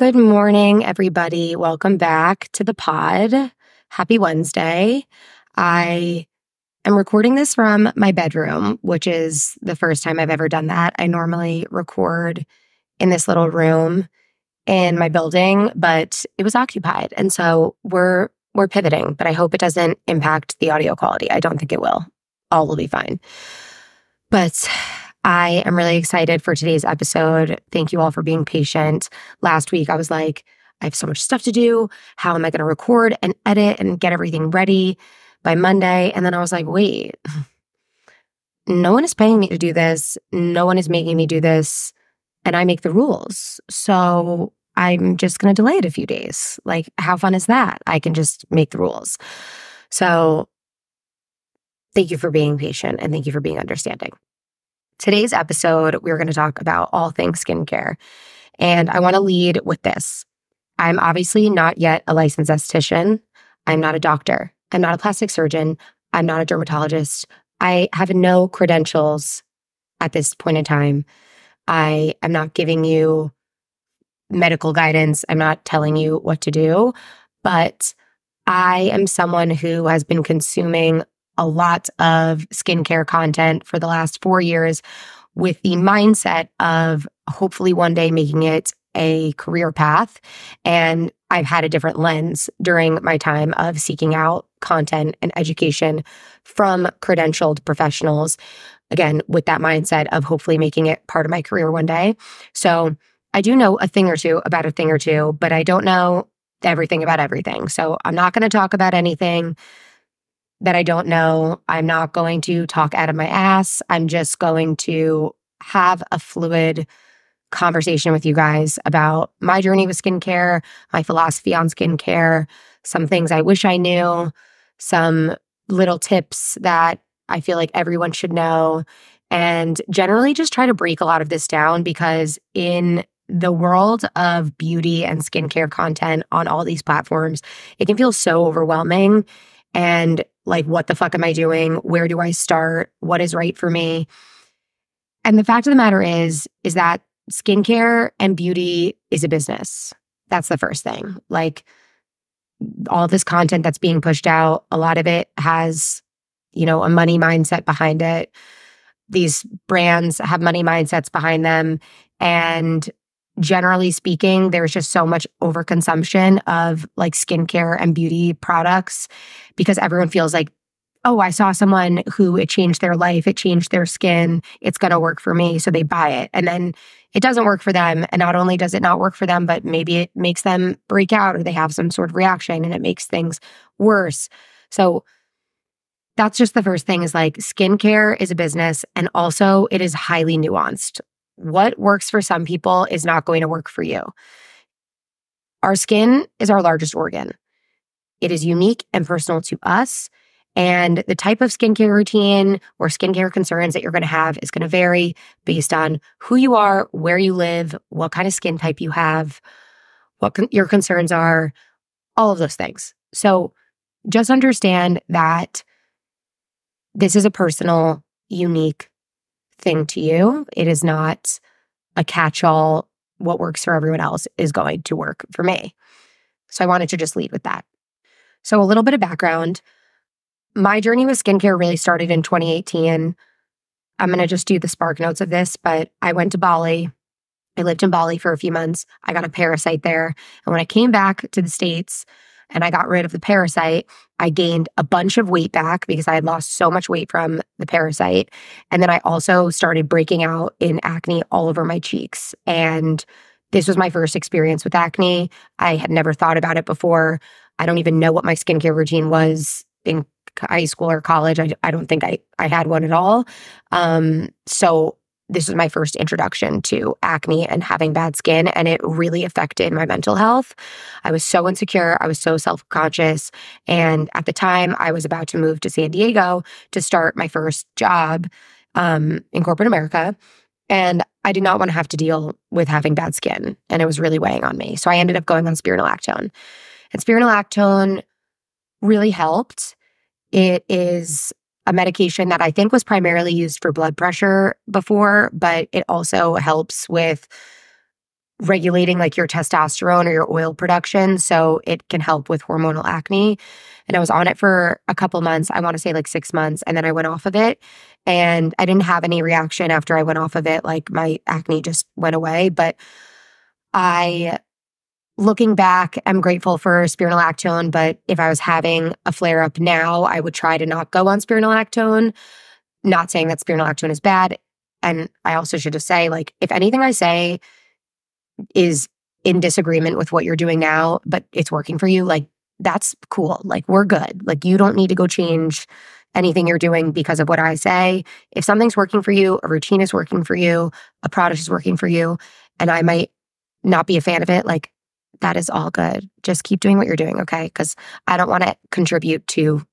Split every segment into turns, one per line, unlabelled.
Good morning, everybody. Welcome back to the pod. Happy Wednesday. I am recording this from my bedroom, which is the first time I've ever done that. I normally record in this little room in my building, but it was occupied. And so we're we're pivoting, but I hope it doesn't impact the audio quality. I don't think it will. All will be fine. But I am really excited for today's episode. Thank you all for being patient. Last week, I was like, I have so much stuff to do. How am I going to record and edit and get everything ready by Monday? And then I was like, wait, no one is paying me to do this. No one is making me do this. And I make the rules. So I'm just going to delay it a few days. Like, how fun is that? I can just make the rules. So, thank you for being patient and thank you for being understanding. Today's episode, we're going to talk about all things skincare. And I want to lead with this. I'm obviously not yet a licensed esthetician. I'm not a doctor. I'm not a plastic surgeon. I'm not a dermatologist. I have no credentials at this point in time. I am not giving you medical guidance. I'm not telling you what to do, but I am someone who has been consuming a lot of skincare content for the last four years with the mindset of hopefully one day making it a career path. And I've had a different lens during my time of seeking out content and education from credentialed professionals. Again, with that mindset of hopefully making it part of my career one day. So I do know a thing or two about a thing or two, but I don't know everything about everything. So I'm not going to talk about anything that I don't know. I'm not going to talk out of my ass. I'm just going to have a fluid conversation with you guys about my journey with skincare, my philosophy on skincare, some things I wish I knew, some little tips that I feel like everyone should know, and generally just try to break a lot of this down because in the world of beauty and skincare content on all these platforms, it can feel so overwhelming. And like, what the fuck am I doing? Where do I start? What is right for me? And the fact of the matter is, is that skincare and beauty is a business. That's the first thing. Like all this content that's being pushed out, a lot of it has, you know, a money mindset behind it. These brands have money mindsets behind them. And generally speaking, there's just so much overconsumption of like skincare and beauty products because everyone feels like, oh, I saw someone who it changed their life, it changed their skin, it's going to work for me. So they buy it. And then it doesn't work for them. And not only does it not work for them, but maybe it makes them break out or they have some sort of reaction and it makes things worse. So that's just the first thing is like skincare is a business and also it is highly nuanced what works for some people is not going to work for you. Our skin is our largest organ. It is unique and personal to us. And the type of skincare routine or skincare concerns that you're going to have is going to vary based on who you are, where you live, what kind of skin type you have, what con- your concerns are, all of those things. So just understand that this is a personal, unique thing to you. It is not a catch all. What works for everyone else is going to work for me. So I wanted to just lead with that. So, a little bit of background my journey with skincare really started in 2018. I'm going to just do the spark notes of this, but I went to Bali. I lived in Bali for a few months. I got a parasite there. And when I came back to the States, and I got rid of the parasite, I gained a bunch of weight back because I had lost so much weight from the parasite. And then I also started breaking out in acne all over my cheeks. And this was my first experience with acne. I had never thought about it before. I don't even know what my skincare routine was in high school or college. I, I don't think I, I had one at all. Um, so this was my first introduction to acne and having bad skin, and it really affected my mental health. I was so insecure. I was so self conscious. And at the time, I was about to move to San Diego to start my first job um, in corporate America. And I did not want to have to deal with having bad skin, and it was really weighing on me. So I ended up going on spironolactone. And spironolactone really helped. It is a medication that I think was primarily used for blood pressure before, but it also helps with regulating like your testosterone or your oil production. So it can help with hormonal acne. And I was on it for a couple months. I want to say like six months. And then I went off of it. And I didn't have any reaction after I went off of it. Like my acne just went away. But I, looking back, I'm grateful for spironolactone. But if I was having a flare up now, I would try to not go on spironolactone. Not saying that spironolactone is bad. And I also should just say, like, if anything I say is in disagreement with what you're doing now, but it's working for you, like that's cool. Like we're good. Like you don't need to go change anything you're doing because of what I say. If something's working for you, a routine is working for you, a product is working for you, and I might not be a fan of it, like that is all good. Just keep doing what you're doing, okay? Because I don't want to contribute to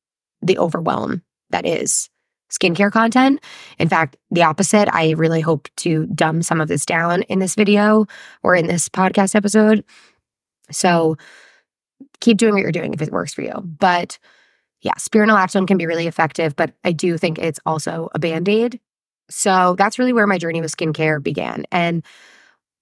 the overwhelm that is skincare content. In fact, the opposite. I really hope to dumb some of this down in this video or in this podcast episode. So keep doing what you're doing if it works for you. But yeah, spironolactone can be really effective, but I do think it's also a band aid. So that's really where my journey with skincare began. And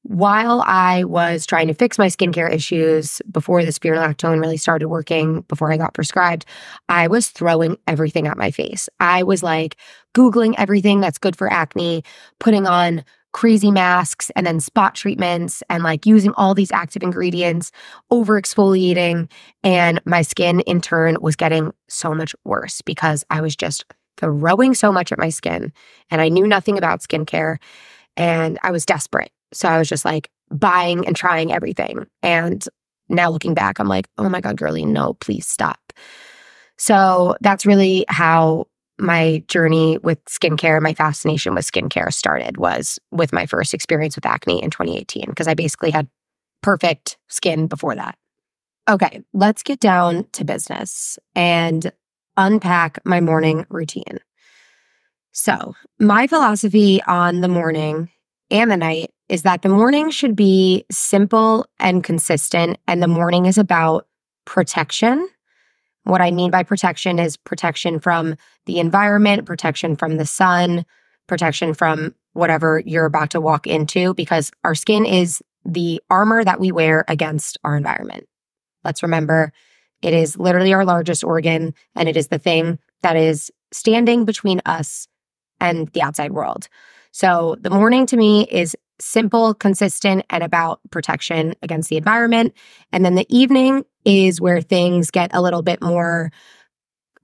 while I was trying to fix my skincare issues before the spironolactone really started working, before I got prescribed, I was throwing everything at my face. I was like Googling everything that's good for acne, putting on crazy masks and then spot treatments and like using all these active ingredients, over exfoliating. And my skin in turn was getting so much worse because I was just throwing so much at my skin and I knew nothing about skincare and I was desperate. So I was just like buying and trying everything. And now looking back, I'm like, oh my God, girly, no, please stop. So that's really how my journey with skincare, my fascination with skincare started was with my first experience with acne in 2018, because I basically had perfect skin before that. Okay, let's get down to business and unpack my morning routine. So, my philosophy on the morning and the night is that the morning should be simple and consistent, and the morning is about protection. What I mean by protection is protection from the environment, protection from the sun, protection from whatever you're about to walk into, because our skin is the armor that we wear against our environment. Let's remember it is literally our largest organ, and it is the thing that is standing between us and the outside world. So the morning to me is simple, consistent, and about protection against the environment. And then the evening is where things get a little bit more.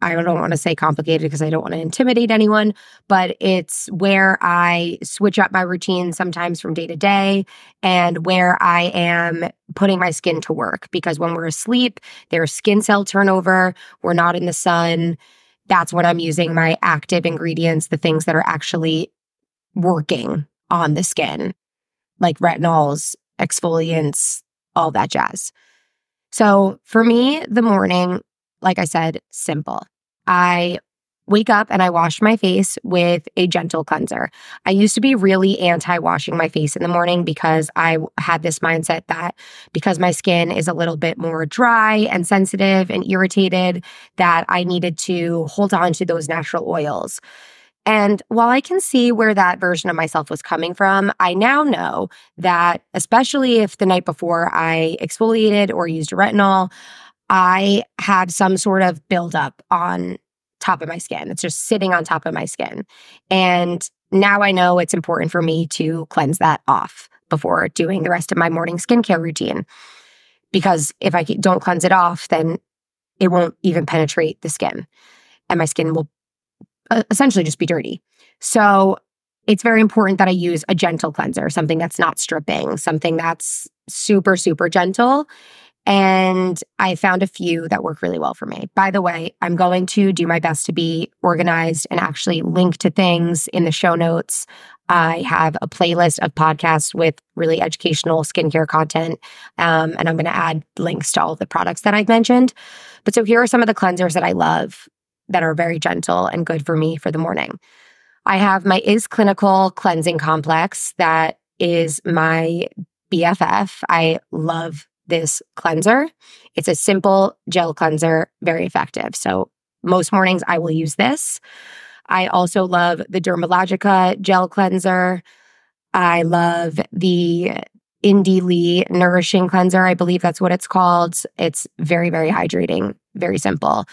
I don't want to say complicated because I don't want to intimidate anyone, but it's where I switch up my routine sometimes from day to day and where I am putting my skin to work. Because when we're asleep, there's skin cell turnover, we're not in the sun. That's when I'm using my active ingredients, the things that are actually working on the skin, like retinols, exfoliants, all that jazz. So for me, the morning, like I said, simple. I wake up and I wash my face with a gentle cleanser. I used to be really anti washing my face in the morning because I had this mindset that because my skin is a little bit more dry and sensitive and irritated, that I needed to hold on to those natural oils. And while I can see where that version of myself was coming from, I now know that, especially if the night before I exfoliated or used retinol, I had some sort of buildup on top of my skin. It's just sitting on top of my skin. And now I know it's important for me to cleanse that off before doing the rest of my morning skincare routine. Because if I don't cleanse it off, then it won't even penetrate the skin and my skin will essentially just be dirty. So it's very important that I use a gentle cleanser, something that's not stripping, something that's super, super gentle. And I found a few that work really well for me. By the way, I'm going to do my best to be organized and actually link to things in the show notes. I have a playlist of podcasts with really educational skincare content. Um, and I'm going to add links to all the products that I've mentioned. But so here are some of the cleansers that I love that are very gentle and good for me for the morning. I have my Is Clinical Cleansing Complex that is my BFF. I love this cleanser. It's a simple gel cleanser, very effective. So most mornings I will use this. I also love the Dermalogica gel cleanser. I love the Indie Lee Nourishing Cleanser. I believe that's what it's called. It's very, very hydrating, very simple.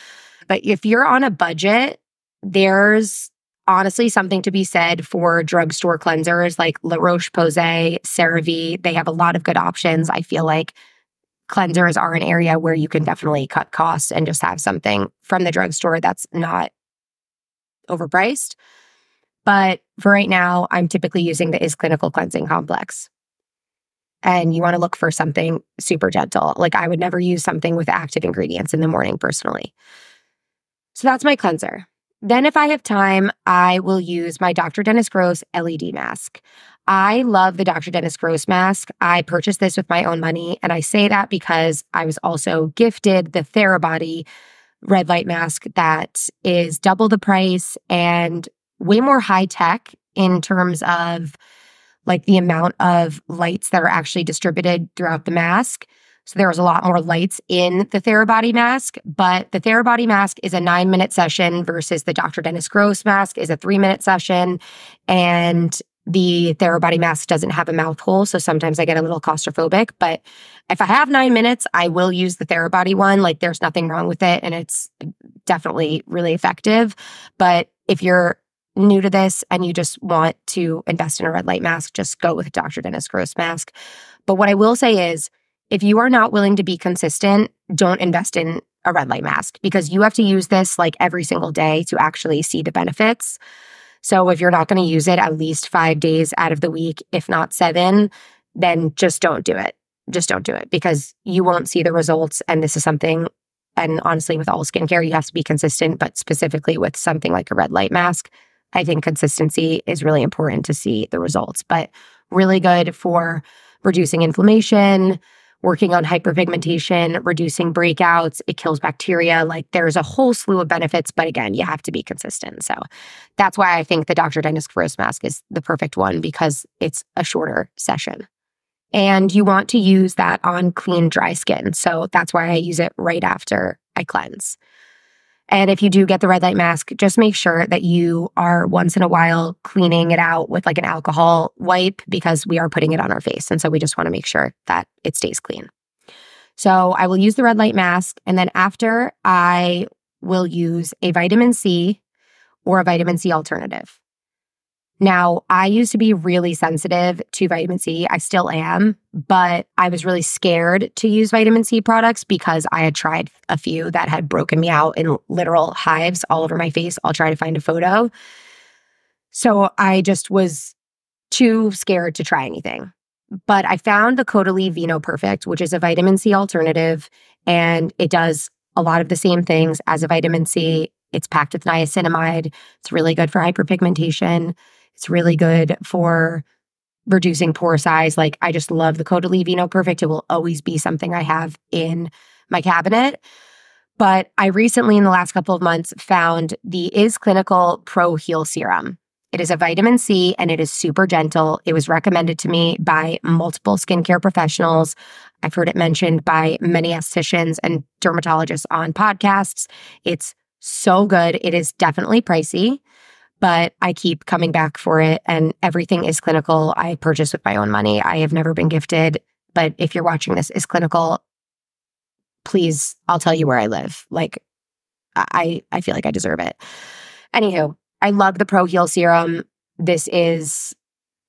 But if you're on a budget, there's honestly something to be said for drugstore cleansers like La Roche Posay, CeraVe. They have a lot of good options. I feel like cleansers are an area where you can definitely cut costs and just have something from the drugstore that's not overpriced. But for right now, I'm typically using the Is Clinical Cleansing Complex. And you want to look for something super gentle. Like I would never use something with active ingredients in the morning personally. So that's my cleanser. Then, if I have time, I will use my Dr. Dennis Gross LED mask. I love the Dr. Dennis Gross mask. I purchased this with my own money. And I say that because I was also gifted the Therabody red light mask that is double the price and way more high tech in terms of like the amount of lights that are actually distributed throughout the mask. So there was a lot more lights in the Therabody mask, but the Therabody mask is a nine minute session versus the Dr. Dennis Gross mask is a three minute session. And the Therabody mask doesn't have a mouth hole. So sometimes I get a little claustrophobic. But if I have nine minutes, I will use the Therabody one. Like there's nothing wrong with it. And it's definitely really effective. But if you're new to this and you just want to invest in a red light mask, just go with Dr. Dennis Gross mask. But what I will say is, if you are not willing to be consistent, don't invest in a red light mask because you have to use this like every single day to actually see the benefits. So if you're not going to use it at least five days out of the week, if not seven, then just don't do it. Just don't do it because you won't see the results. And this is something, and honestly, with all skincare, you have to be consistent, but specifically with something like a red light mask, I think consistency is really important to see the results, but really good for reducing inflammation, working on hyperpigmentation, reducing breakouts. It kills bacteria. Like there's a whole slew of benefits, but again, you have to be consistent. So that's why I think the Dr. Dennis Gross mask is the perfect one because it's a shorter session. And you want to use that on clean, dry skin. So that's why I use it right after I cleanse. And if you do get the red light mask, just make sure that you are once in a while cleaning it out with like an alcohol wipe because we are putting it on our face. And so we just want to make sure that it stays clean. So I will use the red light mask. And then after, I will use a vitamin C or a vitamin C alternative. Now, I used to be really sensitive to vitamin C. I still am, but I was really scared to use vitamin C products because I had tried a few that had broken me out in literal hives all over my face. I'll try to find a photo. So I just was too scared to try anything. But I found the Caudalie Vino Perfect, which is a vitamin C alternative, and it does a lot of the same things as a vitamin C. It's packed with niacinamide. It's really good for hyperpigmentation. It's really good for reducing pore size. Like I just love the Caudalie Vino Perfect. It will always be something I have in my cabinet. But I recently, in the last couple of months, found the Is Clinical Pro Heal Serum. It is a vitamin C and it is super gentle. It was recommended to me by multiple skincare professionals. I've heard it mentioned by many estheticians and dermatologists on podcasts. It's so good. It is definitely pricey but I keep coming back for it and everything is clinical. I purchase with my own money. I have never been gifted, but if you're watching this is clinical, please, I'll tell you where I live. Like I I feel like I deserve it. Anywho, I love the Pro Heal serum. This is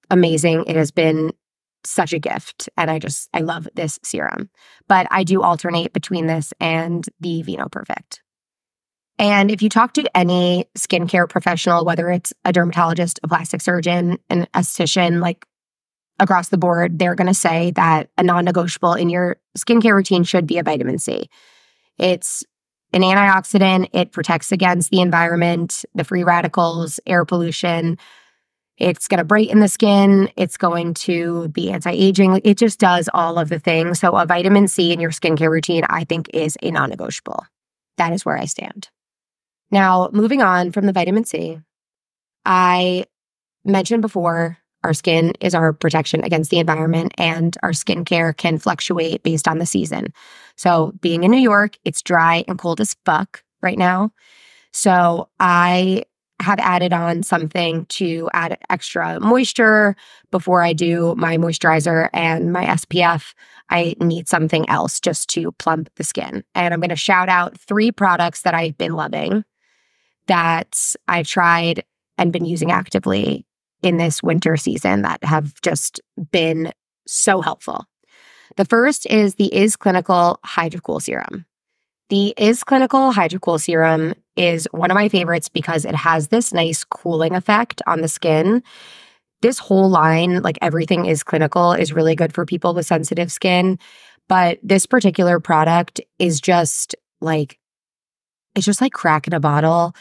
amazing. It has been such a gift and I just I love this serum. But I do alternate between this and the Vino Perfect. And if you talk to any skincare professional, whether it's a dermatologist, a plastic surgeon, an esthetician, like across the board, they're going to say that a non negotiable in your skincare routine should be a vitamin C. It's an antioxidant, it protects against the environment, the free radicals, air pollution. It's going to brighten the skin. It's going to be anti aging. It just does all of the things. So, a vitamin C in your skincare routine, I think, is a non negotiable. That is where I stand. Now, moving on from the vitamin C, I mentioned before our skin is our protection against the environment, and our skincare can fluctuate based on the season. So, being in New York, it's dry and cold as fuck right now. So, I have added on something to add extra moisture before I do my moisturizer and my SPF. I need something else just to plump the skin. And I'm going to shout out three products that I've been loving that I've tried and been using actively in this winter season that have just been so helpful. The first is the Is Clinical Hydrocool Serum. The Is Clinical Hydrocool Serum is one of my favorites because it has this nice cooling effect on the skin. This whole line, like everything is clinical, is really good for people with sensitive skin. But this particular product is just like, it's just like crack in a bottle.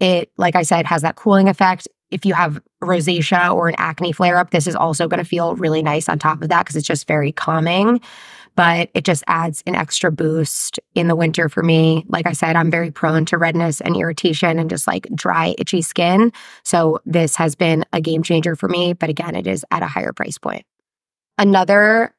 It, like I said, has that cooling effect. If you have rosacea or an acne flare up, this is also going to feel really nice on top of that because it's just very calming but it just adds an extra boost in the winter for me. Like I said, I'm very prone to redness and irritation and just like dry, itchy skin. So this has been a game changer for me, but again, it is at a higher price point. Another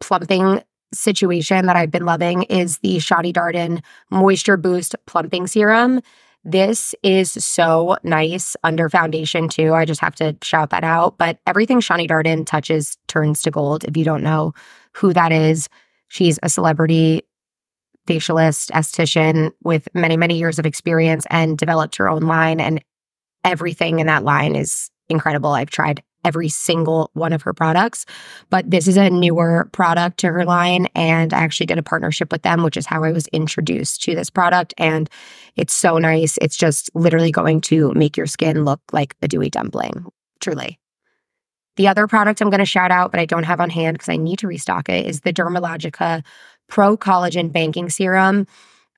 plumping situation that I've been loving is the Shani Darden Moisture Boost Plumping Serum. This is so nice under foundation too. I just have to shout that out. But everything Shani Darden touches turns to gold. If you don't know who that is. She's a celebrity facialist, esthetician with many, many years of experience and developed her own line. And everything in that line is incredible. I've tried every single one of her products, but this is a newer product to her line. And I actually did a partnership with them, which is how I was introduced to this product. And it's so nice. It's just literally going to make your skin look like a dewy dumpling, truly. The other product I'm going to shout out, but I don't have on hand because I need to restock it, is the Dermalogica Pro Collagen Banking Serum.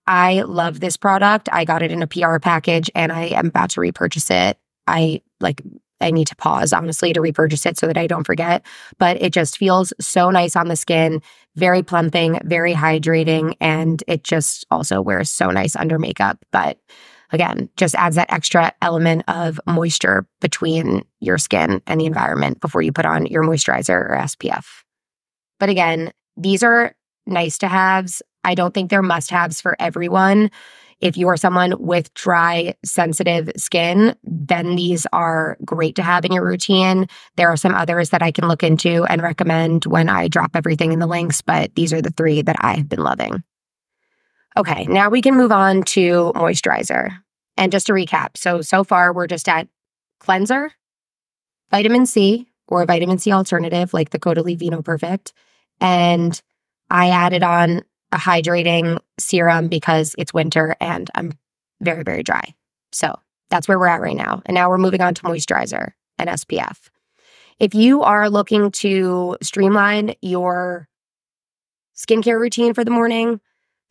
I love this product. I got it in a PR package and I am about to repurchase it. I like I need to pause honestly to repurchase it so that I don't forget, but it just feels so nice on the skin, very plumping, very hydrating and it just also wears so nice under makeup. But again, just adds that extra element of moisture between your skin and the environment before you put on your moisturizer or SPF. But again, these are nice to haves. I don't think they're must haves for everyone. If you are someone with dry, sensitive skin, then these are great to have in your routine. There are some others that I can look into and recommend when I drop everything in the links, but these are the three that I have been loving. Okay, now we can move on to moisturizer. And just to recap, so so far we're just at cleanser, vitamin C or a vitamin C alternative like the Caudalie Vino Perfect, and I added on a hydrating serum because it's winter and I'm very very dry. So that's where we're at right now. And now we're moving on to moisturizer and SPF. If you are looking to streamline your skincare routine for the morning,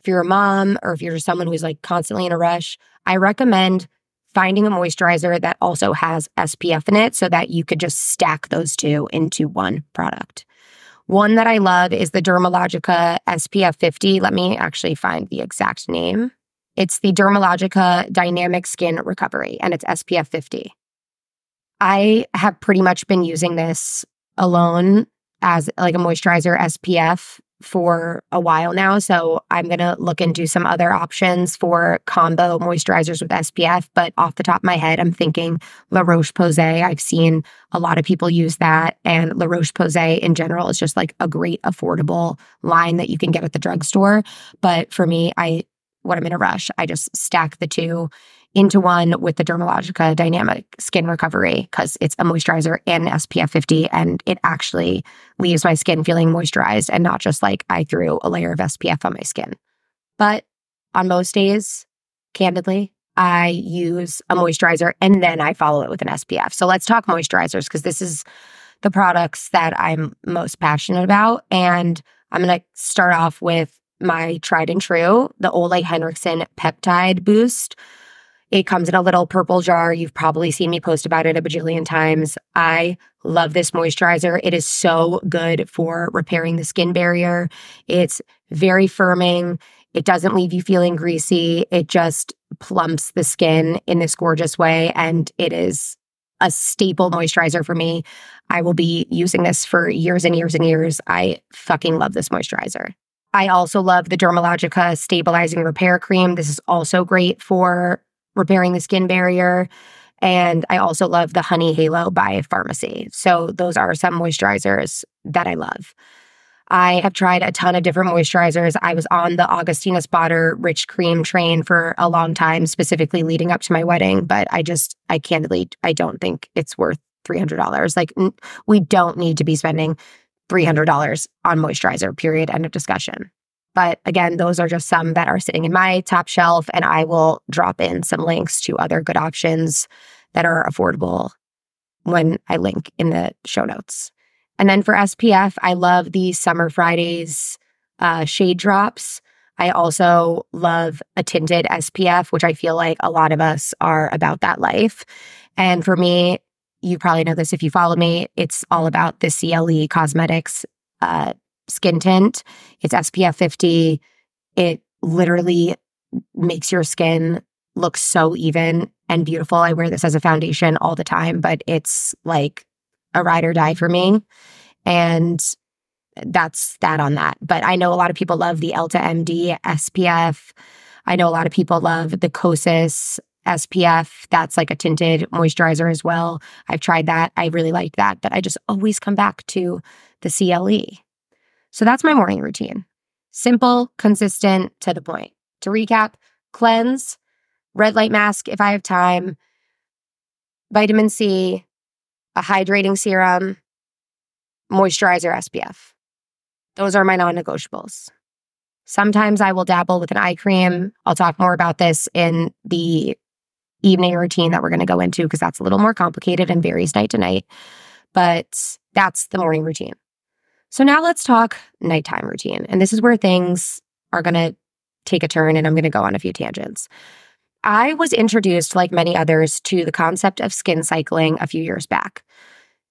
if you're a mom or if you're just someone who's like constantly in a rush, I recommend finding a moisturizer that also has SPF in it so that you could just stack those two into one product. One that I love is the Dermalogica SPF 50. Let me actually find the exact name. It's the Dermalogica Dynamic Skin Recovery, and it's SPF 50. I have pretty much been using this alone as like a moisturizer SPF for a while now. So I'm going to look into some other options for combo moisturizers with SPF. But off the top of my head, I'm thinking La Roche Posay. I've seen a lot of people use that. And La Roche Posay in general is just like a great affordable line that you can get at the drugstore. But for me, I, when I'm in a rush, I just stack the two into one with the Dermalogica Dynamic Skin Recovery because it's a moisturizer and SPF 50 and it actually leaves my skin feeling moisturized and not just like I threw a layer of SPF on my skin. But on most days, candidly, I use a moisturizer and then I follow it with an SPF. So let's talk moisturizers because this is the products that I'm most passionate about. And I'm going to start off with my tried and true, the Ole Henriksen Peptide Boost. It comes in a little purple jar. You've probably seen me post about it a bajillion times. I love this moisturizer. It is so good for repairing the skin barrier. It's very firming. It doesn't leave you feeling greasy. It just plumps the skin in this gorgeous way. And it is a staple moisturizer for me. I will be using this for years and years and years. I fucking love this moisturizer. I also love the Dermalogica Stabilizing Repair Cream. This is also great for repairing the skin barrier. And I also love the Honey Halo by Farmacy. So those are some moisturizers that I love. I have tried a ton of different moisturizers. I was on the Augustinus Bader Rich Cream train for a long time, specifically leading up to my wedding. But I just, I candidly, I don't think it's worth $300. Like, we don't need to be spending $300 on moisturizer, period. End of discussion. But again, those are just some that are sitting in my top shelf, and I will drop in some links to other good options that are affordable when I link in the show notes. And then for SPF, I love the Summer Fridays uh, shade drops. I also love a tinted SPF, which I feel like a lot of us are about that life. And for me, you probably know this if you follow me, it's all about the CLE Cosmetics uh, skin tint. It's SPF 50. It literally makes your skin look so even and beautiful. I wear this as a foundation all the time, but it's like a ride or die for me. And that's that on that. But I know a lot of people love the EltaMD SPF. I know a lot of people love the Kosas SPF. That's like a tinted moisturizer as well. I've tried that. I really liked that, but I just always come back to the CLE. So that's my morning routine. Simple, consistent, to the point. To recap, cleanse, red light mask if I have time, vitamin C, a hydrating serum, moisturizer SPF. Those are my non negotiables. Sometimes I will dabble with an eye cream. I'll talk more about this in the evening routine that we're going to go into because that's a little more complicated and varies night to night. But that's the morning routine. So now let's talk nighttime routine. And this is where things are going to take a turn and I'm going to go on a few tangents. I was introduced, like many others, to the concept of skin cycling a few years back.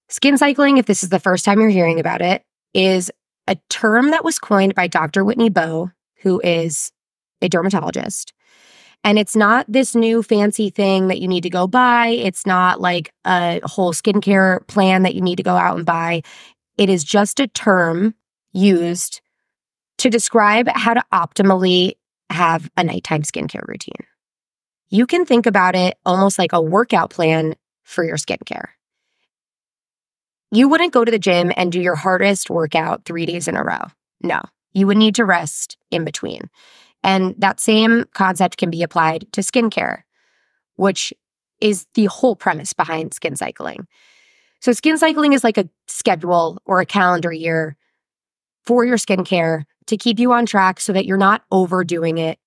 Skin cycling, if this is the first time you're hearing about it, is a term that was coined by Dr. Whitney Bowe, who is a dermatologist. And it's not this new fancy thing that you need to go buy. It's not like a whole skincare plan that you need to go out and buy. It is just a term used to describe how to optimally have a nighttime skincare routine. You can think about it almost like a workout plan for your skincare. You wouldn't go to the gym and do your hardest workout three days in a row. No, you would need to rest in between. And that same concept can be applied to skincare, which is the whole premise behind skin cycling. So, skin cycling is like a schedule or a calendar year for your skincare to keep you on track so that you're not overdoing it.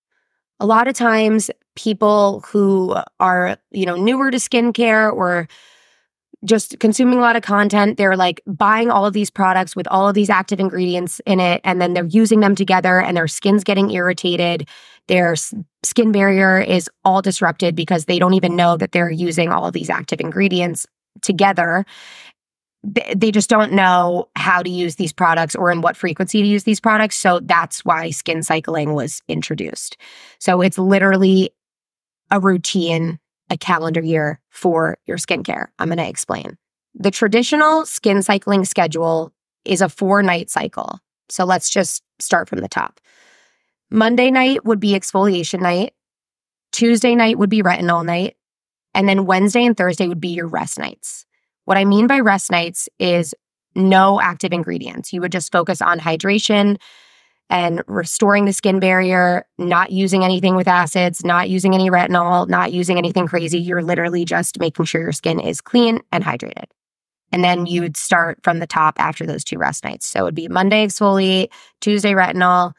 A lot of times, people who are, you know, newer to skincare or just consuming a lot of content. They're like buying all of these products with all of these active ingredients in it, and then they're using them together, and their skin's getting irritated. Their skin barrier is all disrupted because they don't even know that they're using all of these active ingredients together. They just don't know how to use these products or in what frequency to use these products. So that's why skin cycling was introduced. So it's literally a routine a calendar year for your skincare. I'm going to explain. The traditional skin cycling schedule is a four night cycle. So let's just start from the top. Monday night would be exfoliation night. Tuesday night would be retinol night. And then Wednesday and Thursday would be your rest nights. What I mean by rest nights is no active ingredients. You would just focus on hydration, and restoring the skin barrier, not using anything with acids, not using any retinol, not using anything crazy. You're literally just making sure your skin is clean and hydrated. And then you would start from the top after those two rest nights. So it would be Monday exfoliate, Tuesday retinol,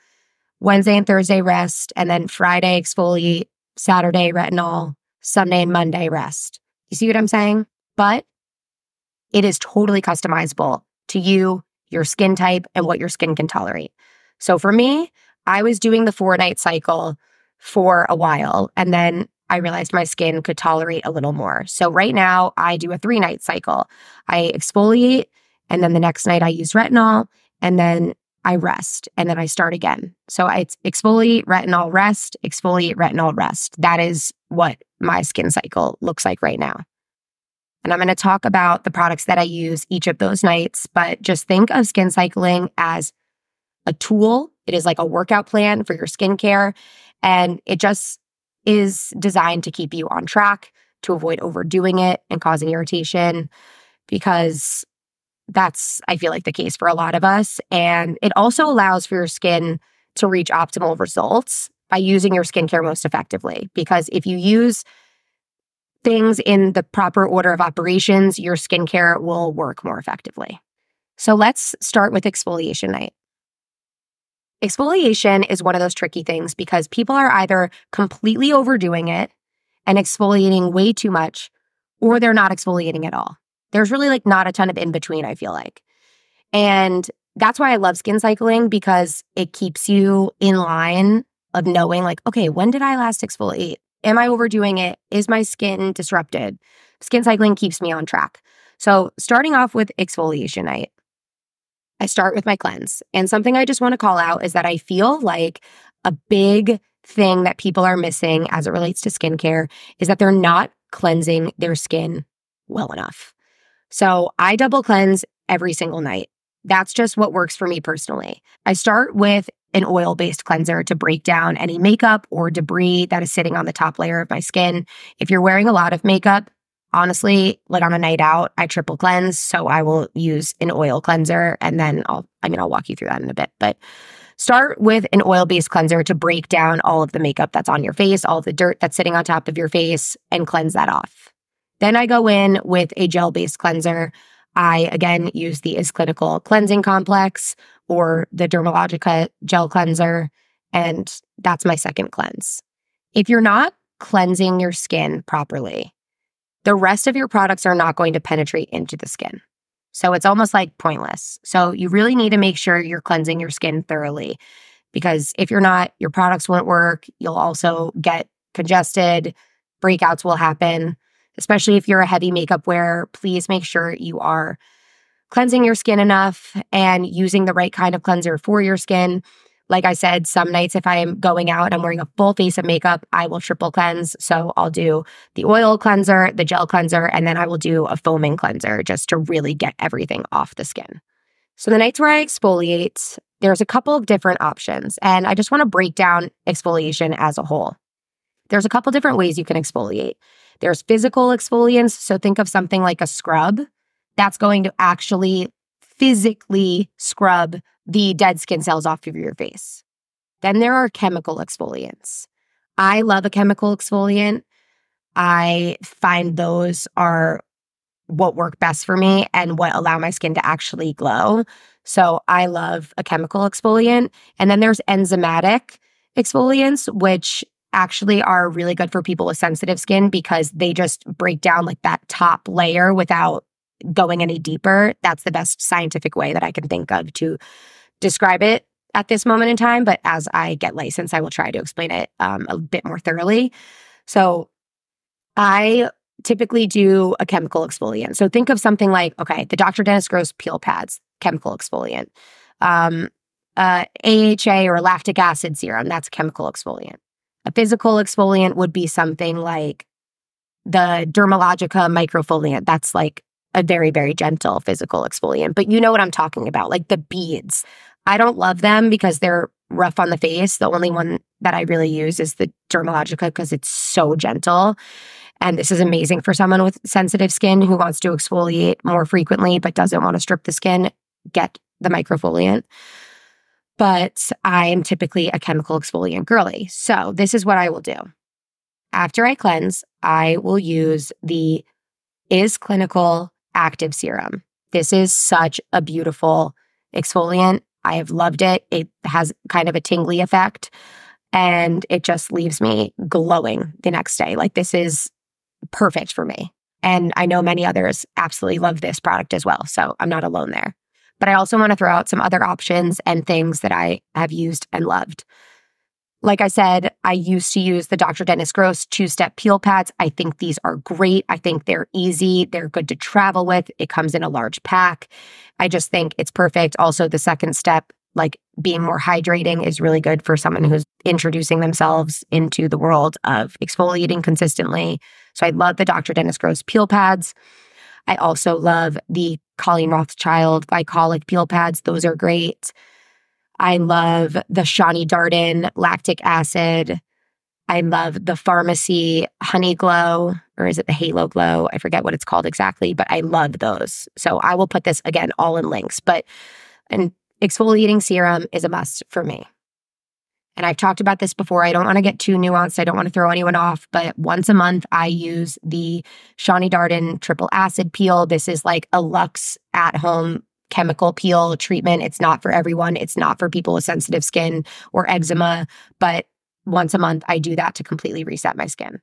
Wednesday and Thursday rest, and then Friday exfoliate, Saturday retinol, Sunday and Monday rest. You see what I'm saying? But it is totally customizable to you, your skin type, and what your skin can tolerate. So for me, I was doing the four night cycle for a while and then I realized my skin could tolerate a little more. So right now I do a three night cycle. I exfoliate and then the next night I use retinol and then I rest and then I start again. So it's exfoliate, retinol, rest, exfoliate, retinol, rest. That is what my skin cycle looks like right now. And I'm going to talk about the products that I use each of those nights, but just think of skin cycling as a tool. It is like a workout plan for your skincare. And it just is designed to keep you on track, to avoid overdoing it and causing irritation, because that's, I feel like, the case for a lot of us. And it also allows for your skin to reach optimal results by using your skincare most effectively. Because if you use things in the proper order of operations, your skincare will work more effectively. So let's start with exfoliation night. Exfoliation is one of those tricky things because people are either completely overdoing it and exfoliating way too much, or they're not exfoliating at all. There's really like not a ton of in between, I feel like. And that's why I love skin cycling because it keeps you in line of knowing, like, okay, when did I last exfoliate? Am I overdoing it? Is my skin disrupted? Skin cycling keeps me on track. So, starting off with exfoliation night, I start with my cleanse. And something I just want to call out is that I feel like a big thing that people are missing as it relates to skincare is that they're not cleansing their skin well enough. So I double cleanse every single night. That's just what works for me personally. I start with an oil based cleanser to break down any makeup or debris that is sitting on the top layer of my skin. If you're wearing a lot of makeup, honestly, like on a night out, I triple cleanse. So I will use an oil cleanser and then I'll, I mean, I'll walk you through that in a bit. But start with an oil based cleanser to break down all of the makeup that's on your face, all of the dirt that's sitting on top of your face, and cleanse that off. Then I go in with a gel based cleanser. I again use the Is Clinical Cleansing Complex or the Dermalogica Gel Cleanser, and that's my second cleanse. If you're not cleansing your skin properly, the rest of your products are not going to penetrate into the skin. So it's almost like pointless. So you really need to make sure you're cleansing your skin thoroughly because if you're not, your products won't work. You'll also get congested, breakouts will happen, especially if you're a heavy makeup wearer. Please make sure you are cleansing your skin enough and using the right kind of cleanser for your skin. Like I said, some nights if I am going out and I'm wearing a full face of makeup, I will triple cleanse. So I'll do the oil cleanser, the gel cleanser, and then I will do a foaming cleanser just to really get everything off the skin. So the nights where I exfoliate, there's a couple of different options, and I just want to break down exfoliation as a whole. There's a couple different ways you can exfoliate. There's physical exfoliants, so think of something like a scrub that's going to actually physically scrub the dead skin cells off of your face. Then there are chemical exfoliants. I love a chemical exfoliant. I find those are what work best for me and what allow my skin to actually glow. So I love a chemical exfoliant. And then there's enzymatic exfoliants, which actually are really good for people with sensitive skin because they just break down like that top layer without going any deeper. That's the best scientific way that I can think of to describe it at this moment in time. But as I get licensed, I will try to explain it um, a bit more thoroughly. So I typically do a chemical exfoliant. So think of something like, okay, the Dr. Dennis Gross peel pads, chemical exfoliant. Um, uh, AHA or lactic acid serum, that's chemical exfoliant. A physical exfoliant would be something like the Dermalogica microfoliant. That's like a very, very gentle physical exfoliant, but you know what I'm talking about, like the beads. I don't love them because they're rough on the face. The only one that I really use is the Dermalogica because it's so gentle. And this is amazing for someone with sensitive skin who wants to exfoliate more frequently but doesn't want to strip the skin. Get the microfoliant. But I am typically a chemical exfoliant girly. So this is what I will do. After I cleanse, I will use the Is Clinical active serum. This is such a beautiful exfoliant. I have loved it. It has kind of a tingly effect and it just leaves me glowing the next day. Like this is perfect for me. And I know many others absolutely love this product as well. So I'm not alone there. But I also want to throw out some other options and things that I have used and loved. Like I said, I used to use the Dr. Dennis Gross two step peel pads. I think these are great. I think they're easy. They're good to travel with. It comes in a large pack. I just think it's perfect. Also, the second step, like being more hydrating, is really good for someone who's introducing themselves into the world of exfoliating consistently. So I love the Dr. Dennis Gross peel pads. I also love the Colleen Rothschild glycolic peel pads. Those are great. I love the Shani Darden lactic acid. I love the Farmacy Honey Glow, or is it the Halo Glow? I forget what it's called exactly, but I love those. So I will put this again all in links. But an exfoliating serum is a must for me. And I've talked about this before. I don't want to get too nuanced. I don't want to throw anyone off, but once a month I use the Shani Darden triple acid peel. This is like a luxe at home chemical peel treatment. It's not for everyone. It's not for people with sensitive skin or eczema, but once a month I do that to completely reset my skin.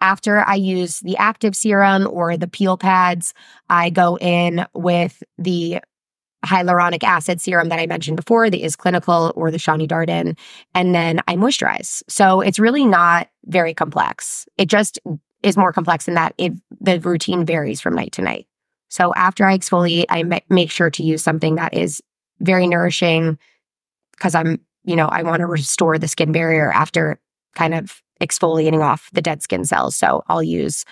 After I use the active serum or the peel pads, I go in with the hyaluronic acid serum that I mentioned before, the Is Clinical or the Shani Darden, and then I moisturize. So it's really not very complex. It just is more complex in that it, the routine varies from night to night. So after I exfoliate, I ma- make sure to use something that is very nourishing because I'm, you know, I want to restore the skin barrier after kind of exfoliating off the dead skin cells. So I'll use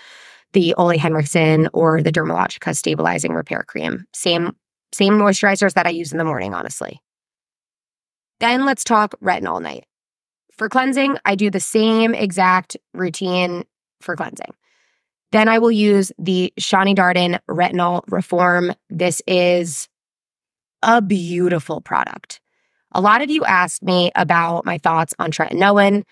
the Ole Henriksen or the Dermalogica stabilizing repair cream. Same same moisturizers that I use in the morning, honestly. Then let's talk retinol night. For cleansing, I do the same exact routine for cleansing. Then I will use the Shani Darden Retinol Reform. This is a beautiful product. A lot of you asked me about my thoughts on tretinoin.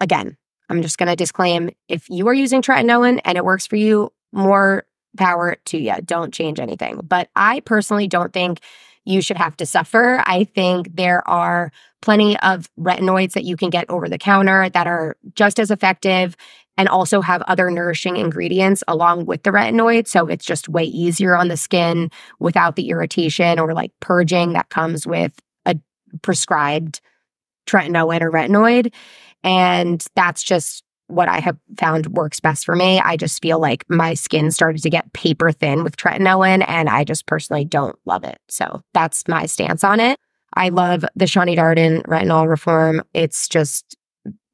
Again, I'm just going to disclaim if you are using tretinoin and it works for you, more power to you. Don't change anything. But I personally don't think you should have to suffer. I think there are plenty of retinoids that you can get over the counter that are just as effective and also have other nourishing ingredients along with the retinoid. So it's just way easier on the skin without the irritation or like purging that comes with a prescribed tretinoin or retinoid. And that's just what I have found works best for me. I just feel like my skin started to get paper thin with tretinoin, and I just personally don't love it. So that's my stance on it. I love the Shani Darden retinol reform. It's just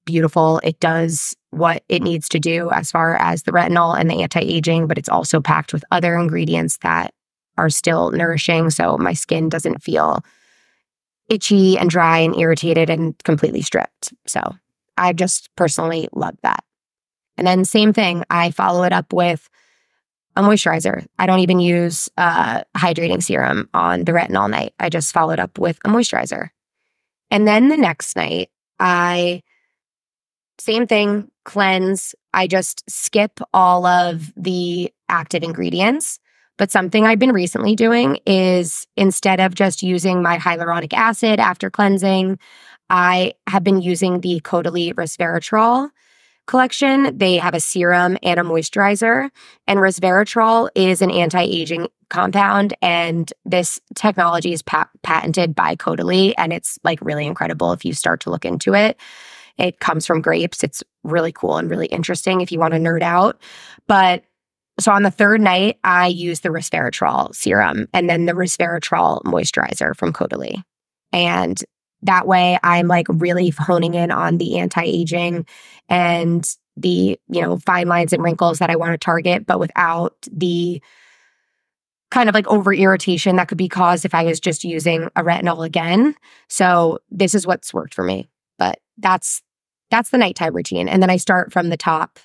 beautiful. It does what it needs to do as far as the retinol and the anti aging, but it's also packed with other ingredients that are still nourishing. So my skin doesn't feel itchy and dry and irritated and completely stripped. So I just personally love that. And then, same thing, I follow it up with a moisturizer. I don't even use a hydrating serum on the retinol night. I just follow it up with a moisturizer. And then the next night, I, same thing, cleanse. I just skip all of the active ingredients. But something I've been recently doing is instead of just using my hyaluronic acid after cleansing, I have been using the Caudalie Resveratrol collection. They have a serum and a moisturizer, and resveratrol is an anti aging compound. And this technology is pa- patented by Caudalie, and it's like really incredible if you start to look into it. It comes from grapes. It's really cool and really interesting if you want to nerd out. But so on the third night, I use the resveratrol serum and then the resveratrol moisturizer from Caudalie. And that way I'm like really honing in on the anti-aging and the, you know, fine lines and wrinkles that I want to target, but without the kind of like over irritation that could be caused if I was just using a retinol again. So this is what's worked for me. But that's that's the nighttime routine. And then I start from the top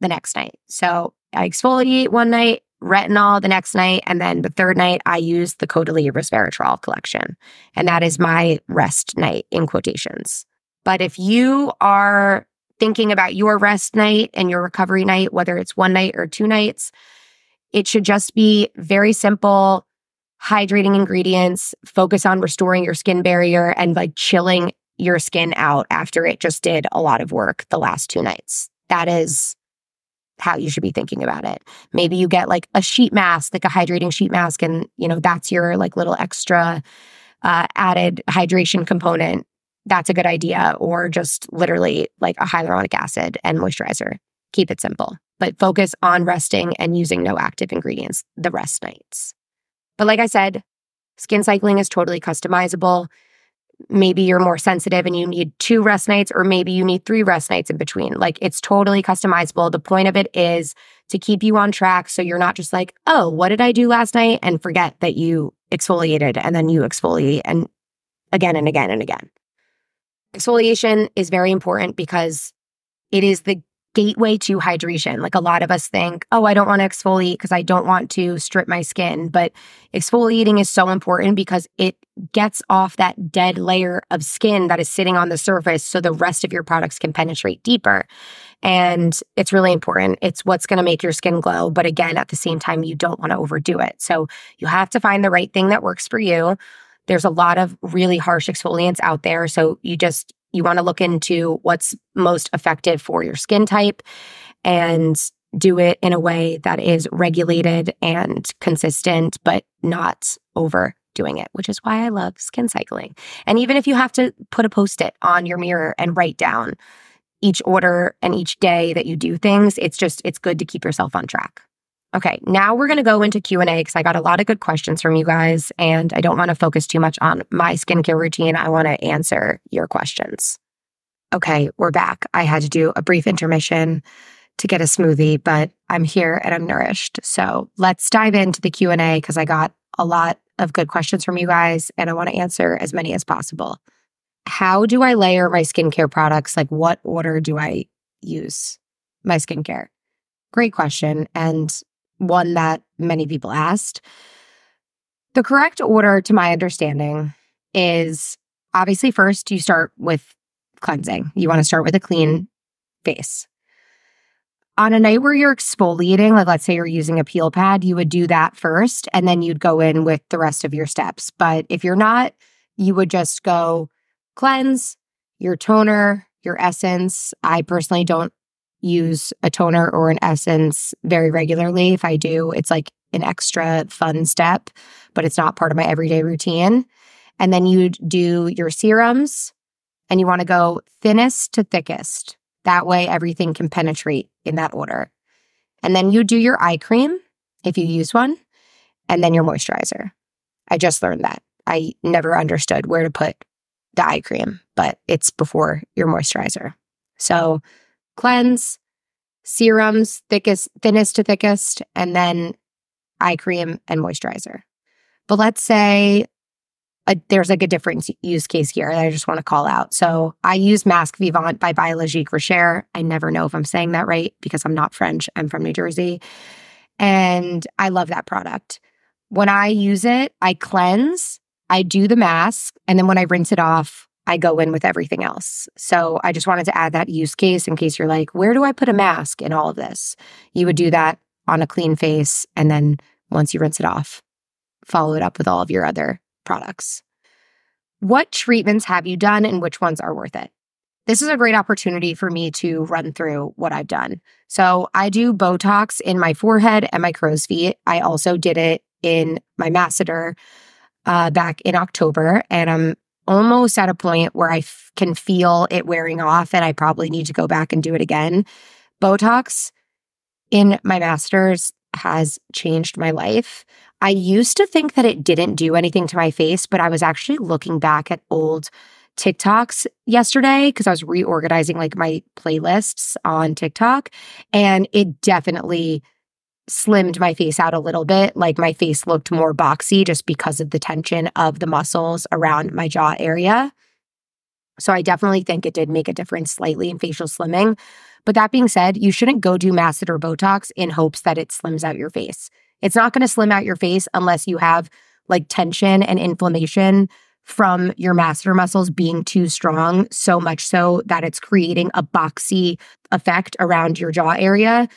the next night. So I exfoliate one night, retinol the next night. And then the third night, I use the Caudalie resveratrol collection. And that is my rest night in quotations. But if you are thinking about your rest night and your recovery night, whether it's one night or two nights, it should just be very simple, hydrating ingredients, focus on restoring your skin barrier and like chilling your skin out after it just did a lot of work the last two nights. That is how you should be thinking about it. Maybe you get like a sheet mask, like a hydrating sheet mask, and you know that's your like little extra uh, added hydration component. That's a good idea. Or just literally like a hyaluronic acid and moisturizer. Keep it simple, but focus on resting and using no active ingredients the rest nights. But like I said, skin cycling is totally customizable maybe you're more sensitive and you need two rest nights, or maybe you need three rest nights in between. Like it's totally customizable. The point of it is to keep you on track. So you're not just like, oh, what did I do last night? And forget that you exfoliated and then you exfoliate and again and again and again. Exfoliation is very important because it is the gateway to hydration. Like a lot of us think, oh, I don't want to exfoliate because I don't want to strip my skin. But exfoliating is so important because it gets off that dead layer of skin that is sitting on the surface so the rest of your products can penetrate deeper. And it's really important. It's what's going to make your skin glow. But again, at the same time, you don't want to overdo it. So you have to find the right thing that works for you. There's a lot of really harsh exfoliants out there. So you just you want to look into what's most effective for your skin type and do it in a way that is regulated and consistent, but not overdoing it, which is why I love skin cycling. And even if you have to put a post it on your mirror and write down each order and each day that you do things, it's just, it's good to keep yourself on track. Okay, now we're going to go into Q&A because I got a lot of good questions from you guys and I don't want to focus too much on my skincare routine. I want to answer your questions. Okay, we're back. I had to do a brief intermission to get a smoothie, but I'm here and I'm nourished. So, let's dive into the Q&A because I got a lot of good questions from you guys and I want to answer as many as possible. How do I layer my skincare products? Like what order do I use my skincare? Great question. And one that many people asked. The correct order, to my understanding, is obviously first you start with cleansing. You want to start with a clean face. On a night where you're exfoliating, like let's say you're using a peel pad, you would do that first and then you'd go in with the rest of your steps. But if you're not, you would just go cleanse, your toner, your essence. I personally don't use a toner or an essence very regularly. If I do, it's like an extra fun step, but it's not part of my everyday routine. And then you do your serums and you want to go thinnest to thickest. That way, everything can penetrate in that order. And then you do your eye cream if you use one, and then your moisturizer. I just learned that. I never understood where to put the eye cream, but it's before your moisturizer. So cleanse, serums, thickest, thinnest to thickest, and then eye cream and moisturizer. But let's say a, there's like a different use case here that I just want to call out. So I use Masque Vivant by Biologique Recherche. I never know if I'm saying that right because I'm not French. I'm from New Jersey. And I love that product. When I use it, I cleanse, I do the mask, and then when I rinse it off, I go in with everything else. So I just wanted to add that use case in case you're like, where do I put a mask in all of this? You would do that on a clean face. And then once you rinse it off, follow it up with all of your other products. What treatments have you done and which ones are worth it? This is a great opportunity for me to run through what I've done. So I do Botox in my forehead and my crow's feet. I also did it in my masseter uh, back in October, and I'm almost at a point where I f- can feel it wearing off and I probably need to go back and do it again. Botox in my masseters has changed my life. I used to think that it didn't do anything to my face, but I was actually looking back at old TikToks yesterday because I was reorganizing like my playlists on TikTok and it definitely slimmed my face out a little bit. Like my face looked more boxy just because of the tension of the muscles around my jaw area. So I definitely think it did make a difference slightly in facial slimming. But that being said, you shouldn't go do masseter Botox in hopes that it slims out your face. It's not going to slim out your face unless you have like tension and inflammation from your masseter muscles being too strong, so much so that it's creating a boxy effect around your jaw area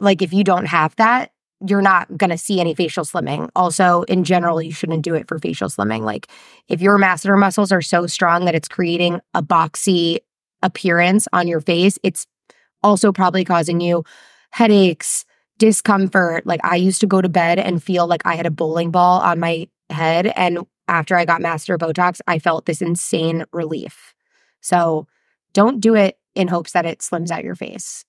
like if you don't have that, you're not going to see any facial slimming. Also, in general, you shouldn't do it for facial slimming. Like if your masseter muscles are so strong that it's creating a boxy appearance on your face, it's also probably causing you headaches, discomfort. Like I used to go to bed and feel like I had a bowling ball on my head. And after I got masseter Botox, I felt this insane relief. So don't do it in hopes that it slims out your face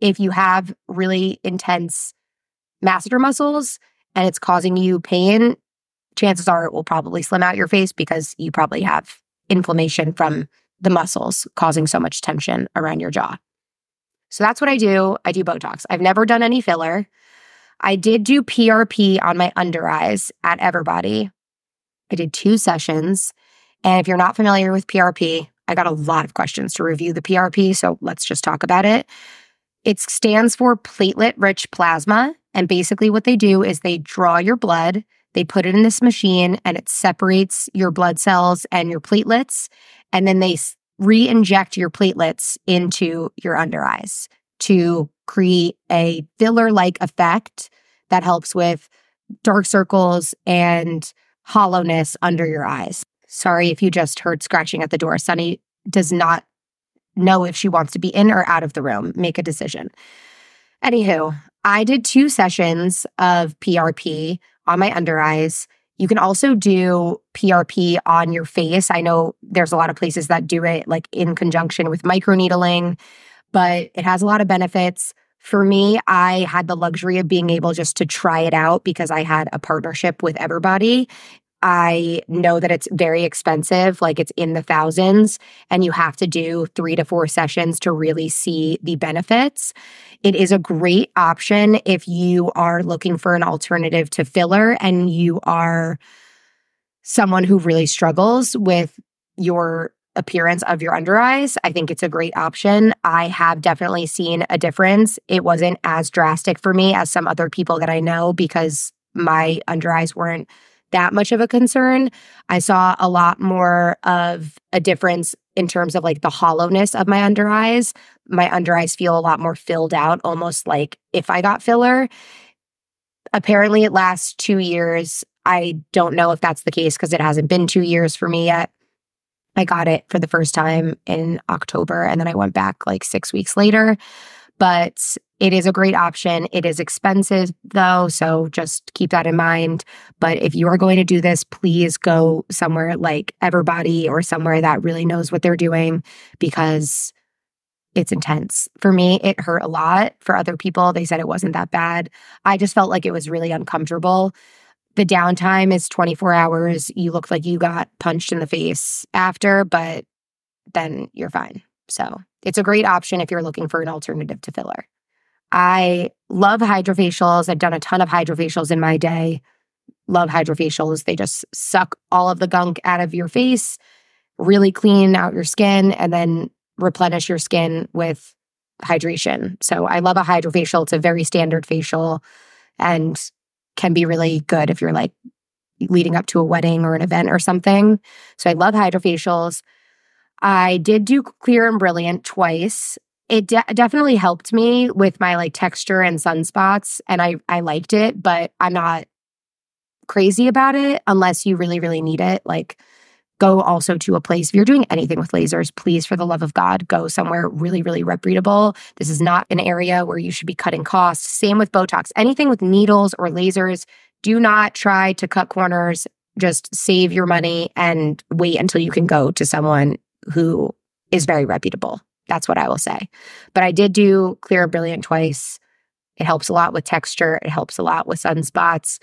if you have really intense masseter muscles and it's causing you pain, chances are it will probably slim out your face because you probably have inflammation from the muscles causing so much tension around your jaw. So that's what I do. I do Botox. I've never done any filler. I did do PRP on my under eyes at Everbody. I did two sessions. And if you're not familiar with PRP, I got a lot of questions to review the PRP, so let's just talk about it. It stands for platelet rich plasma. And basically, what they do is they draw your blood, they put it in this machine, and it separates your blood cells and your platelets. And then they re inject your platelets into your under eyes to create a filler like effect that helps with dark circles and hollowness under your eyes. Sorry if you just heard scratching at the door. Sunny does not know if she wants to be in or out of the room. Make a decision. Anywho, I did two sessions of PRP on my under eyes. You can also do PRP on your face. I know there's a lot of places that do it like in conjunction with microneedling, but it has a lot of benefits. For me, I had the luxury of being able just to try it out because I had a partnership with Everbody. I know that it's very expensive, like it's in the thousands, and you have to do three to four sessions to really see the benefits. It is a great option if you are looking for an alternative to filler and you are someone who really struggles with your appearance of your under eyes, I think it's a great option. I have definitely seen a difference. It wasn't as drastic for me as some other people that I know because my under eyes weren't that much of a concern. I saw a lot more of a difference in terms of like the hollowness of my under eyes. My under eyes feel a lot more filled out, almost like if I got filler. Apparently, it lasts two years. I don't know if that's the case because it hasn't been two years for me yet. I got it for the first time in October and then I went back like six weeks later. But it is a great option. It is expensive though, so just keep that in mind. But if you are going to do this, please go somewhere like Everbody or somewhere that really knows what they're doing because it's intense. For me, it hurt a lot. For other people, they said it wasn't that bad. I just felt like it was really uncomfortable. The downtime is 24 hours. You look like you got punched in the face after, but then you're fine. So it's a great option if you're looking for an alternative to filler. I love hydrofacials. I've done a ton of hydrofacials in my day. Love hydrofacials. They just suck all of the gunk out of your face, really clean out your skin, and then replenish your skin with hydration. So I love a hydrofacial. It's a very standard facial. And can be really good if you're like leading up to a wedding or an event or something. So I love hydrofacials. I did do Clear and Brilliant twice. It de- definitely helped me with my like texture and sunspots and I I liked it, but I'm not crazy about it unless you really really need it. Like go also to a place if you're doing anything with lasers please for the love of god go somewhere really really reputable. This is not an area where you should be cutting costs. Same with botox. Anything with needles or lasers do not try to cut corners. Just save your money and wait until you can go to someone who is very reputable that's what i will say but i did do clear brilliant twice it helps a lot with texture it helps a lot with sunspots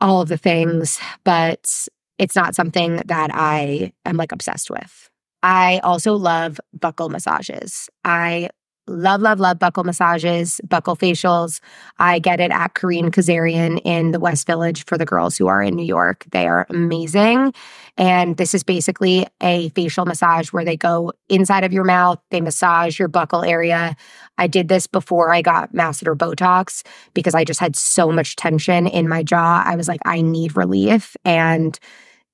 all of the things but it's not something that I am like obsessed with. I also love buccal massages. I love, love, love buccal massages, buccal facials. I get it at Korean Kazarian in the West Village for the girls who are in New York. They are amazing. And this is basically a facial massage where they go inside of your mouth, they massage your buccal area. I did this before I got masseter Botox because I just had so much tension in my jaw. I was like, I need relief. And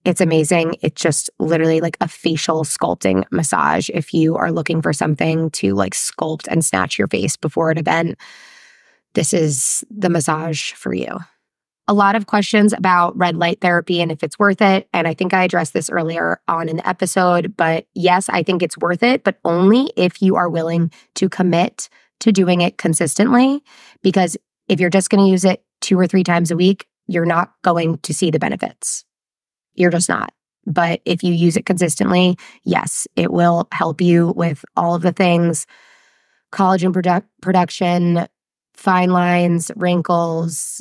it's amazing. It's just literally like a facial sculpting massage. If you are looking for something to like sculpt and snatch your face before an event, this is the massage for you. A lot of questions about red light therapy and if it's worth it. And I think I addressed this earlier on in the episode, but yes, I think it's worth it, but only if you are willing to commit to doing it consistently. Because if you're just going to use it two or three times a week, you're not going to see the benefits. You're just not. But if you use it consistently, yes, it will help you with all of the things collagen produ- production, fine lines, wrinkles,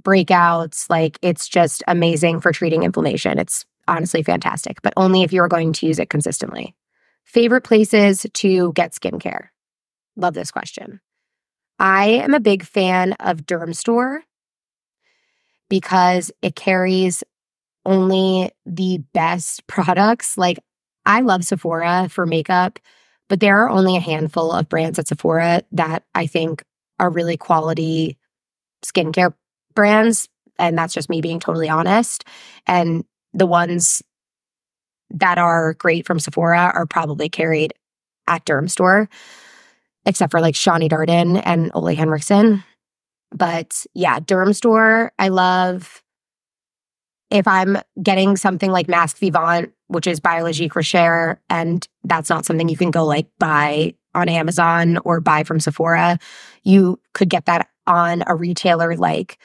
breakouts. Like it's just amazing for treating inflammation. It's honestly fantastic, but only if you're going to use it consistently. Favorite places to get skincare? Love this question. I am a big fan of Dermstore because it carries only the best products. Like I love Sephora for makeup, but there are only a handful of brands at Sephora that I think are really quality skincare brands. And that's just me being totally honest. And the ones that are great from Sephora are probably carried at Dermstore, except for like Shani Darden and Ole Henriksen. But yeah, Dermstore, I love. If I'm getting something like Masque Vivant, which is Biologique Recherche, and that's not something you can go like buy on Amazon or buy from Sephora, you could get that on a retailer like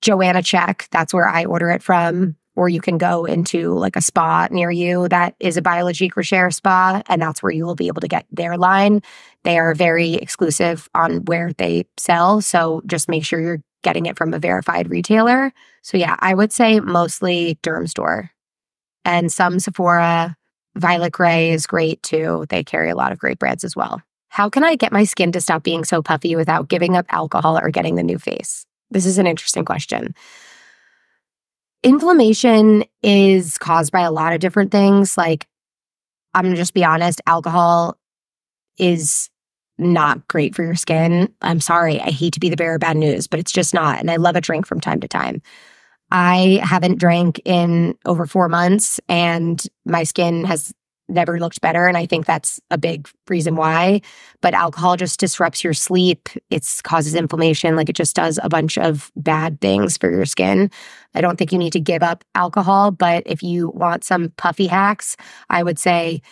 Joanna Czech. That's where I order it from or you can go into like a spa near you that is a Biologique Recherche spa, and that's where you will be able to get their line. They are very exclusive on where they sell. So just make sure you're getting it from a verified retailer. So yeah, I would say mostly Dermstore and some Sephora. Violet Grey is great too. They carry a lot of great brands as well. How can I get my skin to stop being so puffy without giving up alcohol or getting the new face? This is an interesting question. Inflammation is caused by a lot of different things. Like, I'm to just be honest, alcohol is not great for your skin. I'm sorry. I hate to be the bearer of bad news, but it's just not. And I love a drink from time to time. I haven't drank in over four months and my skin has never looked better. And I think that's a big reason why. But alcohol just disrupts your sleep. It causes inflammation. Like it just does a bunch of bad things for your skin. I don't think you need to give up alcohol. But if you want some puffy hacks, I would say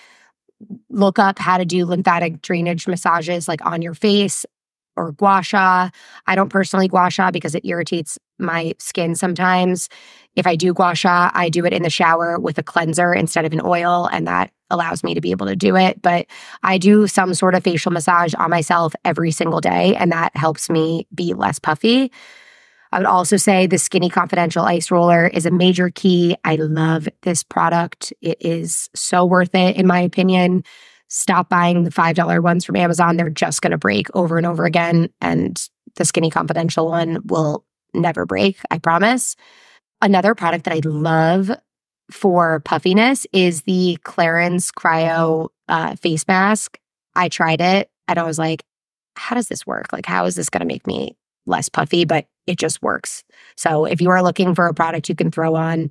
look up how to do lymphatic drainage massages like on your face or gua sha. I don't personally gua sha because it irritates my skin sometimes. If I do gua sha, I do it in the shower with a cleanser instead of an oil, and that allows me to be able to do it. But I do some sort of facial massage on myself every single day, and that helps me be less puffy. I would also say the Skinny Confidential Ice Roller is a major key. I love this product. It is so worth it, in my opinion. Stop buying the $5 ones from Amazon. They're just going to break over and over again. And the Skinny Confidential one will never break, I promise. Another product that I love for puffiness is the Clarins Cryo uh, face mask. I tried it and I was like, how does this work? Like, how is this going to make me less puffy? But it just works. So if you are looking for a product you can throw on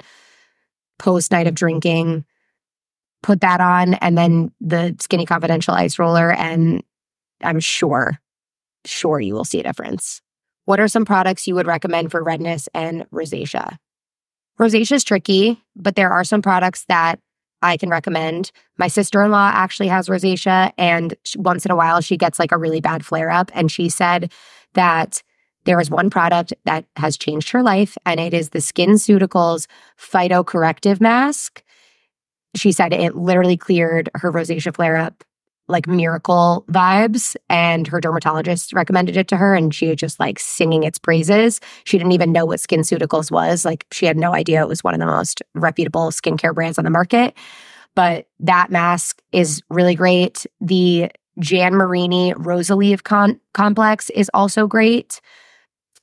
post night of drinking, put that on and then the Skinny Confidential ice roller, and I'm sure, sure you will see a difference. What are some products you would recommend for redness and rosacea? Rosacea is tricky, but there are some products that I can recommend. My sister in law actually has rosacea, and once in a while she gets like a really bad flare up. And she said that there is one product that has changed her life, and it is the SkinCeuticals Phytocorrective Mask. She said it literally cleared her rosacea flare up like miracle vibes and her dermatologist recommended it to her and she was just like singing its praises. She didn't even know what SkinCeuticals was. Like she had no idea it was one of the most reputable skincare brands on the market. But that mask is really great. The Jan Marini Rosalieve con- complex is also great.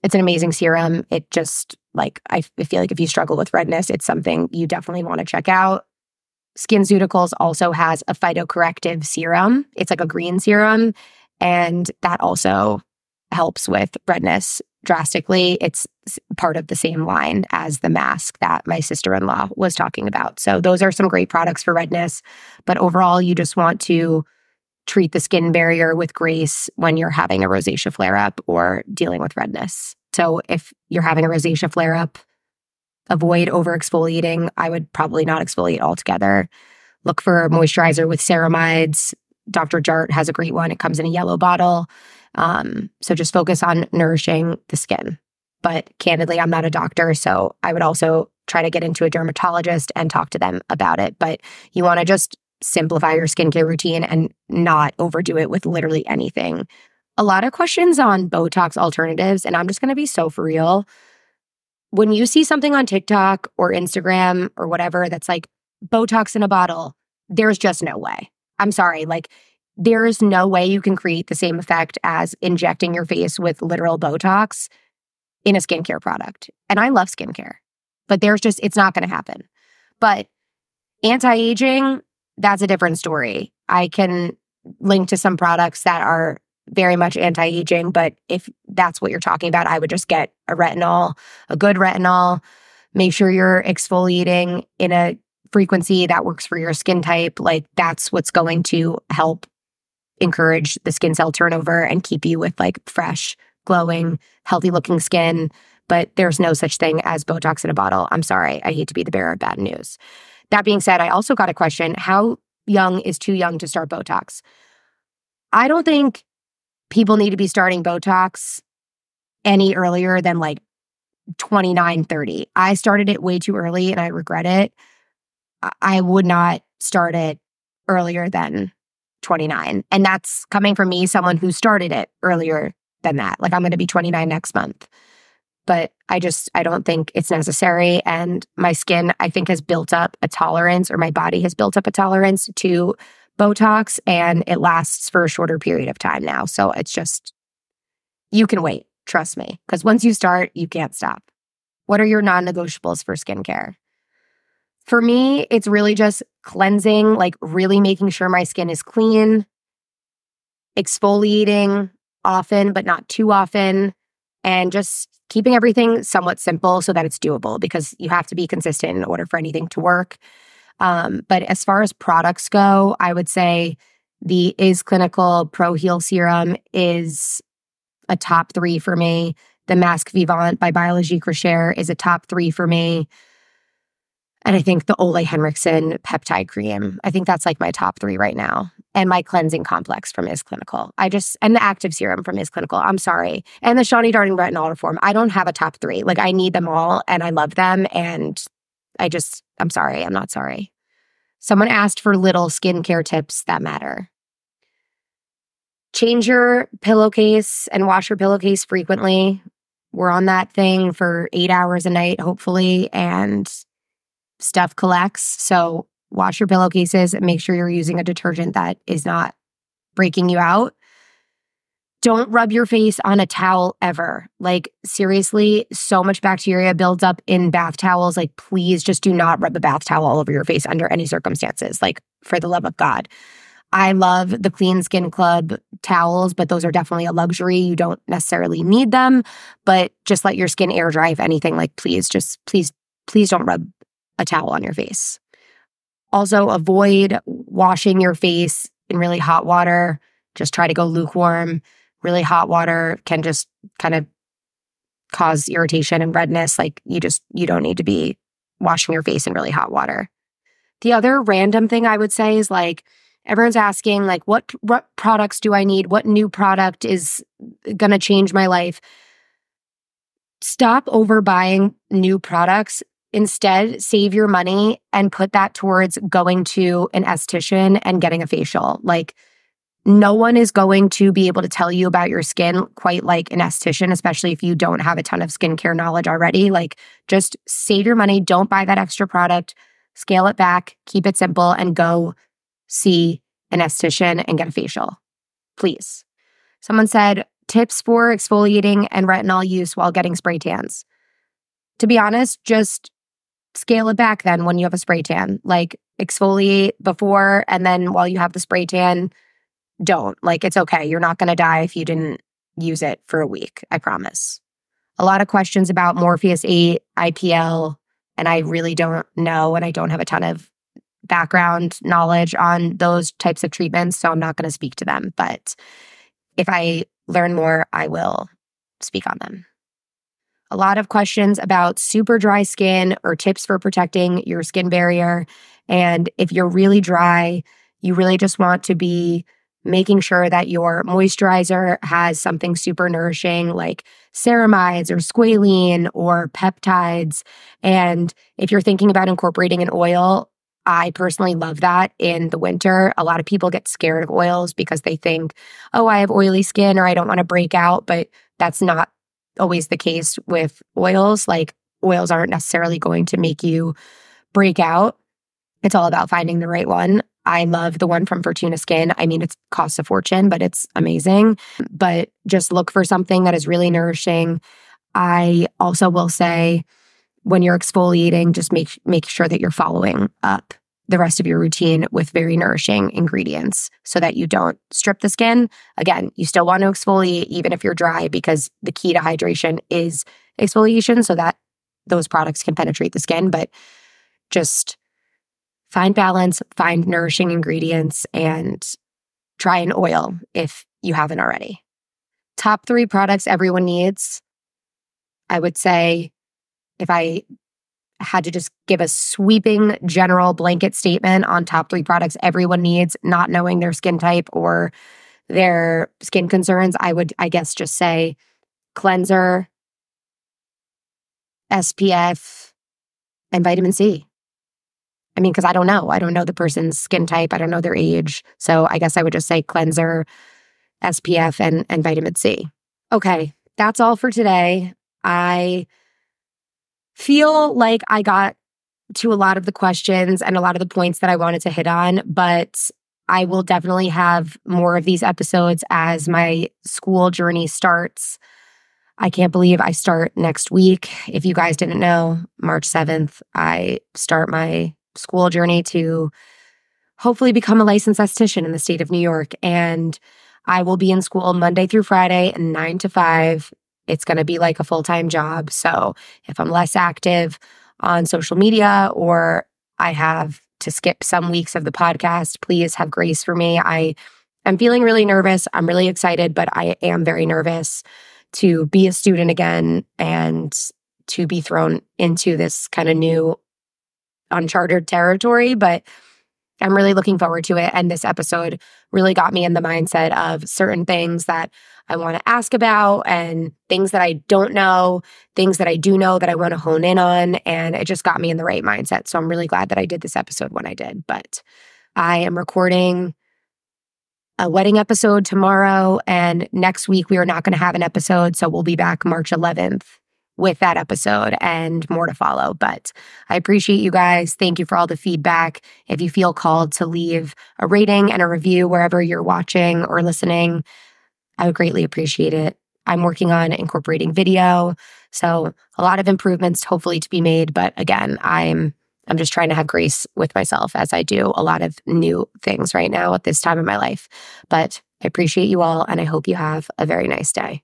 It's an amazing mm-hmm. serum. It just like I feel like if you struggle with redness, it's something you definitely want to check out. SkinCeuticals also has a phytocorrective serum. It's like a green serum, and that also helps with redness drastically. It's part of the same line as the mask that my sister in law was talking about. So, those are some great products for redness. But overall, you just want to treat the skin barrier with grace when you're having a rosacea flare up or dealing with redness. So, if you're having a rosacea flare up, avoid over exfoliating. I would probably not exfoliate altogether. Look for a moisturizer with ceramides. Dr. Jart has a great one. It comes in a yellow bottle. Um, so just focus on nourishing the skin. But candidly, I'm not a doctor. So I would also try to get into a dermatologist and talk to them about it. But you want to just simplify your skincare routine and not overdo it with literally anything. A lot of questions on Botox alternatives. And I'm just going to be so for real when you see something on TikTok or Instagram or whatever that's like Botox in a bottle, there's just no way. I'm sorry. Like, there's no way you can create the same effect as injecting your face with literal Botox in a skincare product. And I love skincare, but there's just, it's not going to happen. But anti aging, that's a different story. I can link to some products that are very much anti-aging, but if that's what you're talking about, I would just get a retinol, a good retinol. Make sure you're exfoliating in a frequency that works for your skin type. Like that's what's going to help encourage the skin cell turnover and keep you with like fresh, glowing, healthy looking skin. But there's no such thing as Botox in a bottle. I'm sorry. I hate to be the bearer of bad news. That being said, I also got a question How young is too young to start Botox? I don't think people need to be starting Botox any earlier than like 29, 30. I started it way too early and I regret it. I would not start it earlier than 29. And that's coming from me, someone who started it earlier than that. Like I'm going to be 29 next month. But I just, I don't think it's necessary. And my skin, I think, has built up a tolerance, or my body has built up a tolerance to Botox, and it lasts for a shorter period of time now. So it's just, you can wait, trust me, because once you start, you can't stop. What are your non negotiables for skincare? For me, it's really just cleansing, like really making sure my skin is clean, exfoliating often, but not too often, and just keeping everything somewhat simple so that it's doable because you have to be consistent in order for anything to work. Um, but as far as products go, I would say the Is Clinical Pro Heal Serum is a top three for me. The Masque Vivant by Biologique Recherche is a top three for me. And I think the Ole Henriksen peptide cream. I think that's like my top three right now. And my cleansing complex from Is Clinical. I just, and the active serum from Is Clinical. I'm sorry. And the Shani Darden Retinol Reform. I don't have a top three. Like I need them all and I love them. And I just, I'm sorry. I'm not sorry. Someone asked for little skincare tips that matter. Change your pillowcase and wash your pillowcase frequently. We're on that thing for eight hours a night, hopefully. And stuff collects. So wash your pillowcases and make sure you're using a detergent that is not breaking you out. Don't rub your face on a towel ever. Like, seriously, so much bacteria builds up in bath towels. Like, please just do not rub a bath towel all over your face under any circumstances. Like, for the love of God. I love the Clean Skin Club towels, but those are definitely a luxury. You don't necessarily need them, but just let your skin air dry if anything. Like, please, just please, please don't rub a towel on your face. Also, avoid washing your face in really hot water. Just try to go lukewarm. Really hot water can just kind of cause irritation and redness. Like you just, you don't need to be washing your face in really hot water. The other random thing I would say is like, everyone's asking like what what products do i need what new product is going to change my life stop overbuying new products Instead, save your money and put that towards going to an esthetician and getting a facial. Like, no one is going to be able to tell you about your skin quite like an esthetician, especially if you don't have a ton of skincare knowledge already. Like, just save your money, don't buy that extra product, scale it back, keep it simple, and go see an esthetician and get a facial. Please. Someone said tips for exfoliating and retinol use while getting spray tans. To be honest, just scale it back then when you have a spray tan. Like exfoliate before and then while you have the spray tan, don't. Like it's okay. You're not going to die if you didn't use it for a week. I promise. A lot of questions about Morpheus 8, IPL, and I really don't know and I don't have a ton of background knowledge on those types of treatments, so I'm not going to speak to them, but if I learn more, I will speak on them a lot of questions about super dry skin or tips for protecting your skin barrier. And if you're really dry, you really just want to be making sure that your moisturizer has something super nourishing like ceramides or squalene or peptides. And if you're thinking about incorporating an oil, I personally love that in the winter. A lot of people get scared of oils because they think, oh, I have oily skin or I don't want to break out, but that's not always the case with oils. Like oils aren't necessarily going to make you break out. It's all about finding the right one. I love the one from Furtuna Skin. I mean, it's cost a fortune, but it's amazing. But just look for something that is really nourishing. I also will say when you're exfoliating, just make make sure that you're following up the rest of your routine with very nourishing ingredients so that you don't strip the skin. Again, you still want to exfoliate even if you're dry because the key to hydration is exfoliation so that those products can penetrate the skin. But just find balance, find nourishing ingredients, and try an oil if you haven't already. Top three products everyone needs. I would say if I had to just give a sweeping general blanket statement on top three products everyone needs, not knowing their skin type or their skin concerns, I would, I guess, just say cleanser, SPF, and vitamin C. I mean, because I don't know. I don't know the person's skin type. I don't know their age. So I guess I would just say cleanser, SPF, and, and vitamin C. Okay, that's all for today. I feel like I got to a lot of the questions and a lot of the points that I wanted to hit on, but I will definitely have more of these episodes as my school journey starts. I can't believe I start next week. If you guys didn't know, March 7th, I start my school journey to hopefully become a licensed esthetician in the state of New York. And I will be in school Monday through Friday, nine to five. It's going to be like a full time job. So if I'm less active on social media or I have to skip some weeks of the podcast, please have grace for me. I am feeling really nervous. I'm really excited, but I am very nervous to be a student again and to be thrown into this kind of new uncharted territory. But I'm really looking forward to it. And this episode really got me in the mindset of certain things that I want to ask about and things that I don't know, things that I do know that I want to hone in on. And it just got me in the right mindset. So I'm really glad that I did this episode when I did. But I am recording a wedding episode tomorrow. And next week, we are not going to have an episode. So we'll be back March 11th with that episode and more to follow. But I appreciate you guys. Thank you for all the feedback. If you feel called to leave a rating and a review wherever you're watching or listening, I would greatly appreciate it. I'm working on incorporating video. So a lot of improvements hopefully to be made. But again, I'm I'm just trying to have grace with myself as I do a lot of new things right now at this time of my life. But I appreciate you all and I hope you have a very nice day.